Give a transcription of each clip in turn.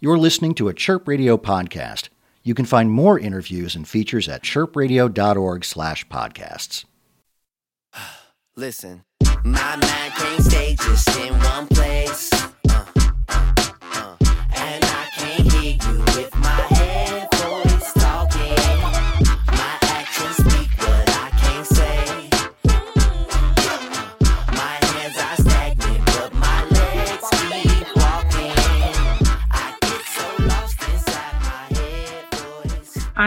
You're listening to a Chirp Radio podcast. You can find more interviews and features at chirpradio.org slash podcasts. Listen, my mind can't stay just in one place. Uh, uh, uh, and I can't hear you with my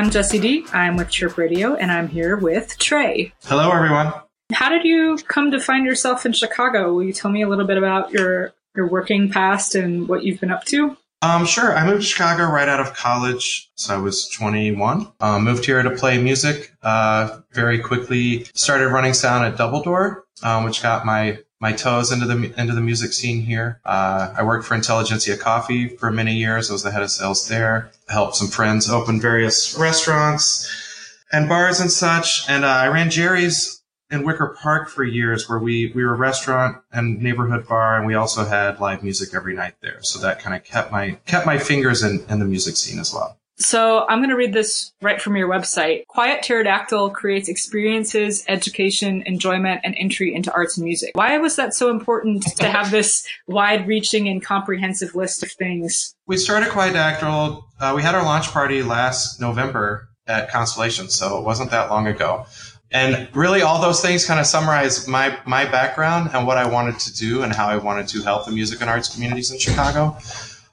I'm Jessi D. I'm with Chirp Radio, and I'm here with Trey. Hello, everyone. How did you come to find yourself in Chicago? Will you tell me a little bit about your your working past and what you've been up to? Um, sure. I moved to Chicago right out of college. So I was 21. Um, moved here to play music. Uh, very quickly started running sound at Double Door, um, which got my my toes into the into the music scene here. Uh, I worked for Intelligentsia Coffee for many years. I was the head of sales there. Helped some friends open various restaurants and bars and such. And uh, I ran Jerry's in Wicker Park for years, where we we were a restaurant and neighborhood bar, and we also had live music every night there. So that kind of kept my kept my fingers in, in the music scene as well. So I'm going to read this right from your website. Quiet Pterodactyl creates experiences, education, enjoyment, and entry into arts and music. Why was that so important to have this wide-reaching and comprehensive list of things? We started Quiet Dactyl. Uh, we had our launch party last November at Constellation, so it wasn't that long ago. And really, all those things kind of summarize my my background and what I wanted to do and how I wanted to help the music and arts communities in Chicago.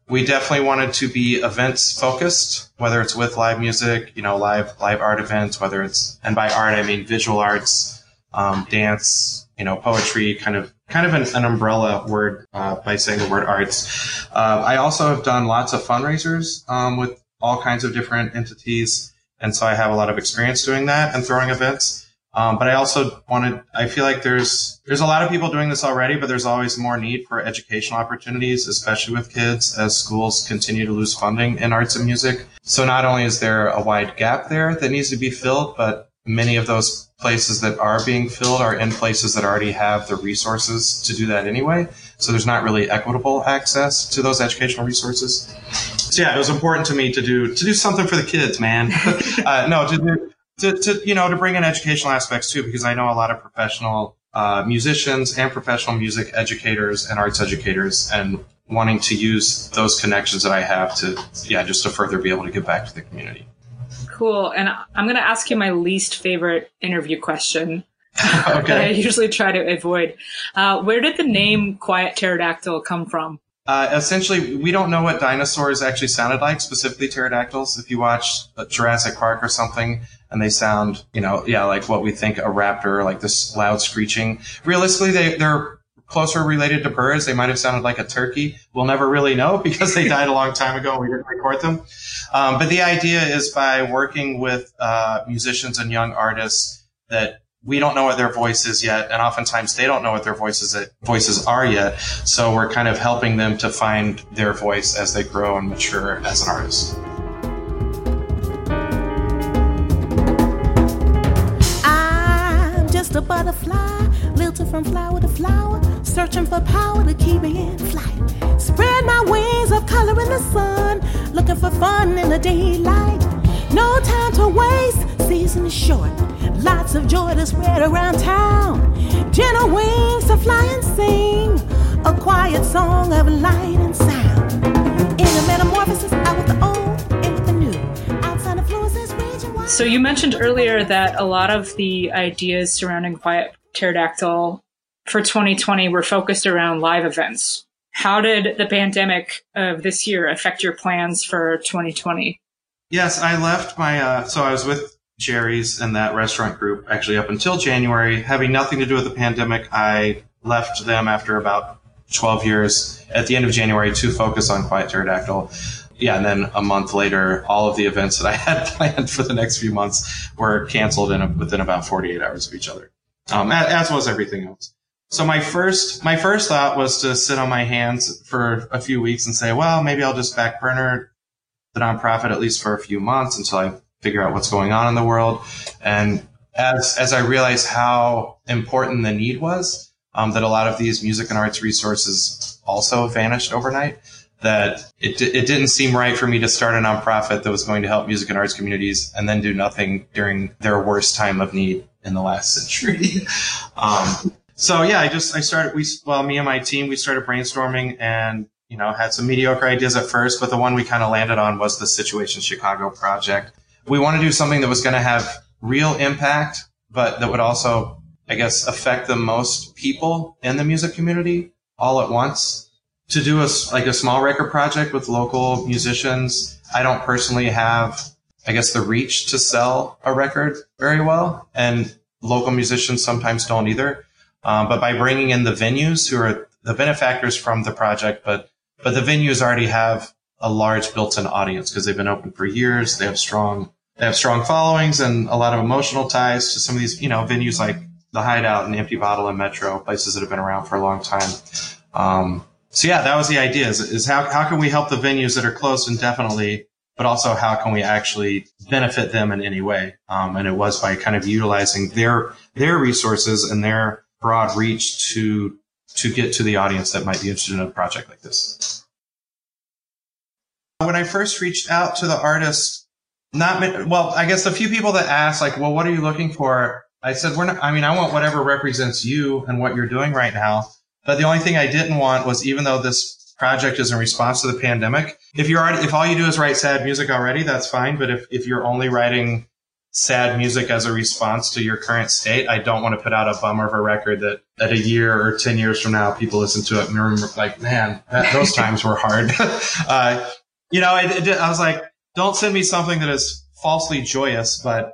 We definitely wanted to be events focused, whether it's with live music, you know, live live art events, whether it's and by art I mean visual arts, um, dance, you know, poetry, kind of kind of an, an umbrella word uh, by saying the word arts. Uh, I also have done lots of fundraisers um, with all kinds of different entities, and so I have a lot of experience doing that and throwing events. Um, but I also wanted, I feel like there's, there's a lot of people doing this already, but there's always more need for educational opportunities, especially with kids as schools continue to lose funding in arts and music. So not only is there a wide gap there that needs to be filled, but many of those places that are being filled are in places that already have the resources to do that anyway. So there's not really equitable access to those educational resources. So yeah, it was important to me to do, to do something for the kids, man. uh, no, to do, to, to you know to bring in educational aspects too because i know a lot of professional uh, musicians and professional music educators and arts educators and wanting to use those connections that i have to yeah just to further be able to give back to the community Cool. And I'm going to ask you my least favorite interview question. that I usually try to avoid. Uh, where did the name Quiet Pterodactyl come from? Uh, essentially, we don't know what dinosaurs actually sounded like, specifically pterodactyls. If you watch Jurassic Park or something, and they sound, you know, yeah, like what we think a raptor, like this loud screeching. Realistically, they, they're closer related to birds. They might have sounded like a turkey. We'll never really know because they died a long time ago and we didn't record them. Um, but the idea is by working with uh, musicians and young artists that we don't know what their voice is yet, and oftentimes they don't know what their voices voices are yet. So we're kind of helping them to find their voice as they grow and mature as an artist. Just a butterfly, lilted from flower to flower, searching for power to keep me in flight. Spread my wings of color in the sun, looking for fun in the daylight. No time to waste, season is short. Lots of joy to spread around town. Gentle wings to fly and sing, a quiet song of light and sound. So you mentioned earlier that a lot of the ideas surrounding Quiet Pterodactyl for 2020 were focused around live events. How did the pandemic of this year affect your plans for 2020? Yes, I left my, uh, so I was with Jerry's and that restaurant group actually up until January. Having nothing to do with the pandemic, I left them after about 12 years at the end of January to focus on Quiet Pterodactyl. Yeah, and then a month later, all of the events that I had planned for the next few months were canceled in a, within about 48 hours of each other, um, as, as was everything else. So my first, my first thought was to sit on my hands for a few weeks and say, well, maybe I'll just back burner the nonprofit at least for a few months until I figure out what's going on in the world. And as as I realized how important the need was, um, that a lot of these music and arts resources also vanished overnight. That it, it didn't seem right for me to start a nonprofit that was going to help music and arts communities and then do nothing during their worst time of need in the last century. um, so yeah, I just I started we well me and my team we started brainstorming and you know had some mediocre ideas at first, but the one we kind of landed on was the Situation Chicago project. We want to do something that was going to have real impact, but that would also I guess affect the most people in the music community all at once. To do a like a small record project with local musicians, I don't personally have I guess the reach to sell a record very well, and local musicians sometimes don't either. Um, but by bringing in the venues who are the benefactors from the project, but but the venues already have a large built-in audience because they've been open for years. They have strong they have strong followings and a lot of emotional ties to some of these you know venues like the Hideout and Empty Bottle and Metro places that have been around for a long time. Um, so yeah, that was the idea: is, is how how can we help the venues that are close indefinitely but also how can we actually benefit them in any way? Um, and it was by kind of utilizing their their resources and their broad reach to to get to the audience that might be interested in a project like this. When I first reached out to the artist, not well, I guess a few people that asked like, "Well, what are you looking for?" I said, "We're not. I mean, I want whatever represents you and what you're doing right now." But the only thing I didn't want was, even though this project is in response to the pandemic, if you're already, if all you do is write sad music already, that's fine. But if if you're only writing sad music as a response to your current state, I don't want to put out a bummer of a record that at a year or ten years from now people listen to it and remember like, man, that, those times were hard. uh, you know, it, it, I was like, don't send me something that is falsely joyous, but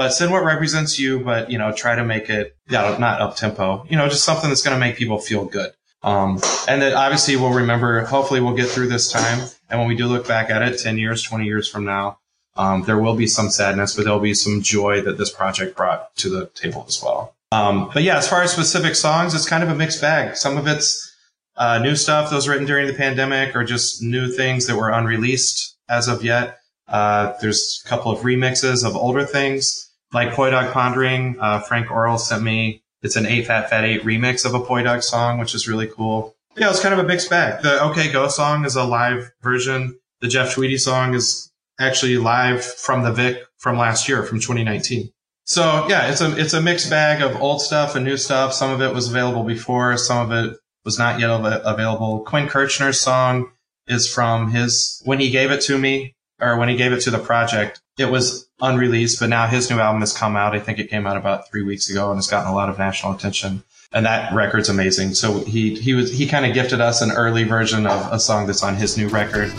but send what represents you. But you know, try to make it yeah, not up tempo. You know, just something that's going to make people feel good. Um, and that obviously we'll remember. Hopefully, we'll get through this time, and when we do look back at it, ten years, twenty years from now, um, there will be some sadness, but there'll be some joy that this project brought to the table as well. Um, but yeah, as far as specific songs, it's kind of a mixed bag. Some of it's uh, new stuff that was written during the pandemic, or just new things that were unreleased as of yet. Uh, there's a couple of remixes of older things, like Poi Dog Pondering. Uh, Frank Orrall sent me. It's an 8 Fat Fat 8 remix of a Poi Dog song, which is really cool. Yeah, it's kind of a mixed bag. The OK Go song is a live version. The Jeff Tweedy song is actually live from the Vic from last year, from 2019. So yeah, it's a it's a mixed bag of old stuff and new stuff. Some of it was available before, some of it was not yet av- available. Quinn Kirchner's song is from his when he gave it to me or when he gave it to the project. It was unreleased, but now his new album has come out. I think it came out about three weeks ago and it's gotten a lot of national attention. And that record's amazing. So he he was he kind of gifted us an early version of a song that's on his new record.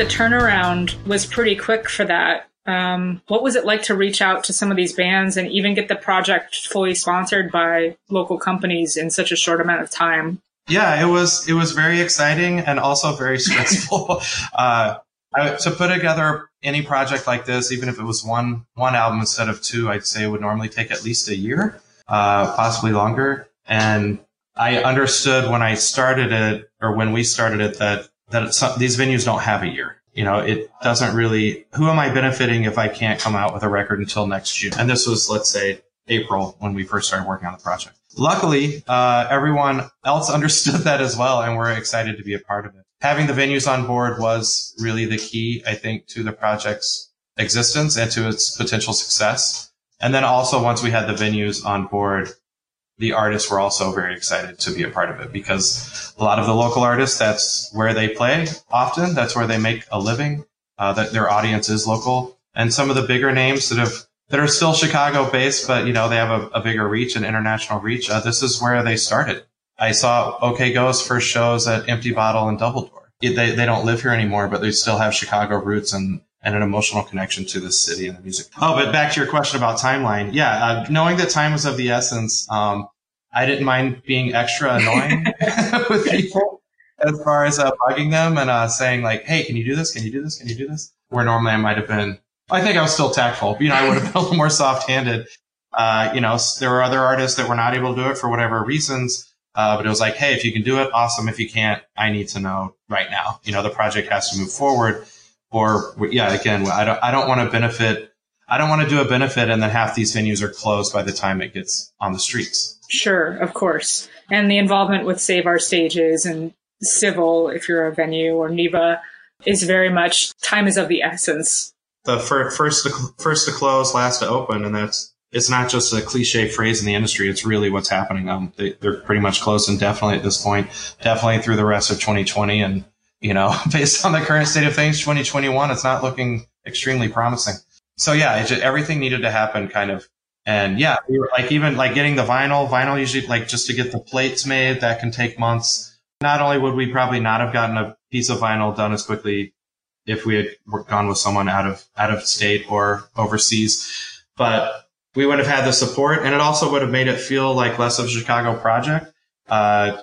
The turnaround was pretty quick for that. Um, what was it like to reach out to some of these bands and even get the project fully sponsored by local companies in such a short amount of time? Yeah, it was it was very exciting and also very stressful. uh, I, to put together any project like this, even if it was one one album instead of two, I'd say it would normally take at least a year, uh, possibly longer. And I understood when I started it, or when we started it, that that it's, these venues don't have a year. You know, it doesn't really. Who am I benefiting if I can't come out with a record until next June? And this was, let's say, April when we first started working on the project. Luckily, uh, everyone else understood that as well, and we're excited to be a part of it. Having the venues on board was really the key, I think, to the project's existence and to its potential success. And then also, once we had the venues on board, the artists were also very excited to be a part of it because a lot of the local artists, that's where they play often. That's where they make a living. Uh, that their audience is local. And some of the bigger names that have that are still Chicago based, but you know, they have a, a bigger reach and international reach. Uh, this is where they started. I saw OK Go's first shows at Empty Bottle and Double Door. They, they don't live here anymore, but they still have Chicago roots and, and an emotional connection to the city and the music. Oh, but back to your question about timeline. Yeah. Uh, knowing that time was of the essence, um, I didn't mind being extra annoying with people as far as uh, bugging them and uh, saying like, "Hey, can you do this? Can you do this? Can you do this?" Where normally I might have been, I think I was still tactful. You know, I would have been a little more soft-handed. Uh, you know, there were other artists that were not able to do it for whatever reasons. Uh, but it was like, hey, if you can do it, awesome. If you can't, I need to know right now. You know, the project has to move forward. Or yeah, again, I don't, I don't want to benefit. I don't want to do a benefit and then half these venues are closed by the time it gets on the streets. Sure, of course. And the involvement with Save Our Stages and CIVL, if you're a venue, or NIVA, is very much time is of the essence. The fir- first to, cl- first to close, last to open, and that's it's not just a cliche phrase in the industry. It's really what's happening. Um, they, they're pretty much closed indefinitely at this point, definitely through the rest of 2020. And, you know, based on the current state of things, 2021, it's not looking extremely promising. So yeah, just, everything needed to happen kind of. And yeah, we were like, even like getting the vinyl, vinyl usually like just to get the plates made, that can take months. Not only would we probably not have gotten a piece of vinyl done as quickly if we had gone with someone out of, out of state or overseas, but we would have had the support and it also would have made it feel like less of a Chicago project. Uh,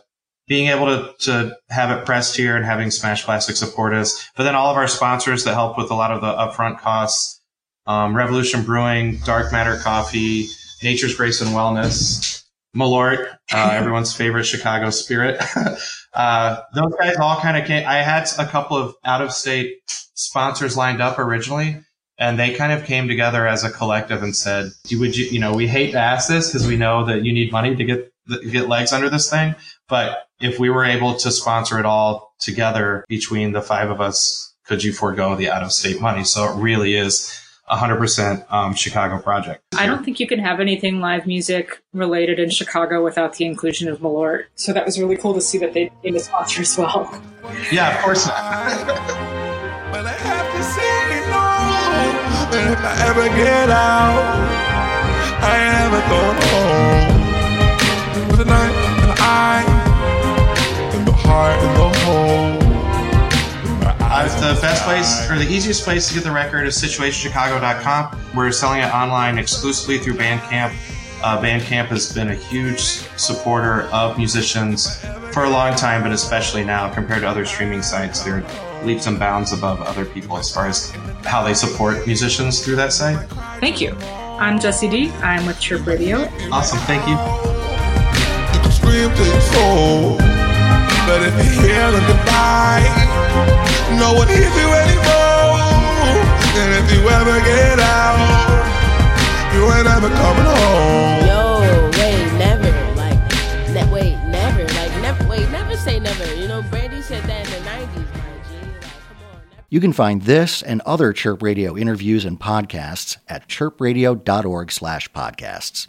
being able to, to have it pressed here and having Smashed Plastic support us, but then all of our sponsors that help with a lot of the upfront costs, um, Revolution Brewing, Dark Matter Coffee, Nature's Grace and Wellness, Malort, uh, everyone's favorite Chicago spirit. uh, those guys all kind of came. I had a couple of out of state sponsors lined up originally and they kind of came together as a collective and said, you "Would you, you know, we hate to ask this because we know that you need money to get get legs under this thing, but if we were able to sponsor it all together between the five of us, could you forego the out of state money?" So it really is a hundred percent um, Chicago project. I don't think you can have anything live music related in Chicago without the inclusion of Malort. So that was really cool to see that they became a sponsor as well. Yeah, of course not. But I have to say no. And if I ever get out, I ain't ever going home. With heart and the hole. Uh, the best place or the easiest place to get the record is situationchicago.com. We're selling it online exclusively through Bandcamp. Uh, Bandcamp has been a huge supporter of musicians for a long time, but especially now compared to other streaming sites, they're leaps and bounds above other people as far as how they support musicians through that site. Thank you. I'm Jessi D. I'm with Chirp Radio. Awesome, thank you. But if you hear the goodbye, no one hears you anymore. And if you ever get out, you ain't ever coming home. Yo, wait, never. Like, ne- wait, never. Like, never. Wait, never say never. You know, Brandy said that in the '90s, my G. Like, come on. Never. You can find this and other Chirp Radio interviews and podcasts at chirpradio.org slash podcasts.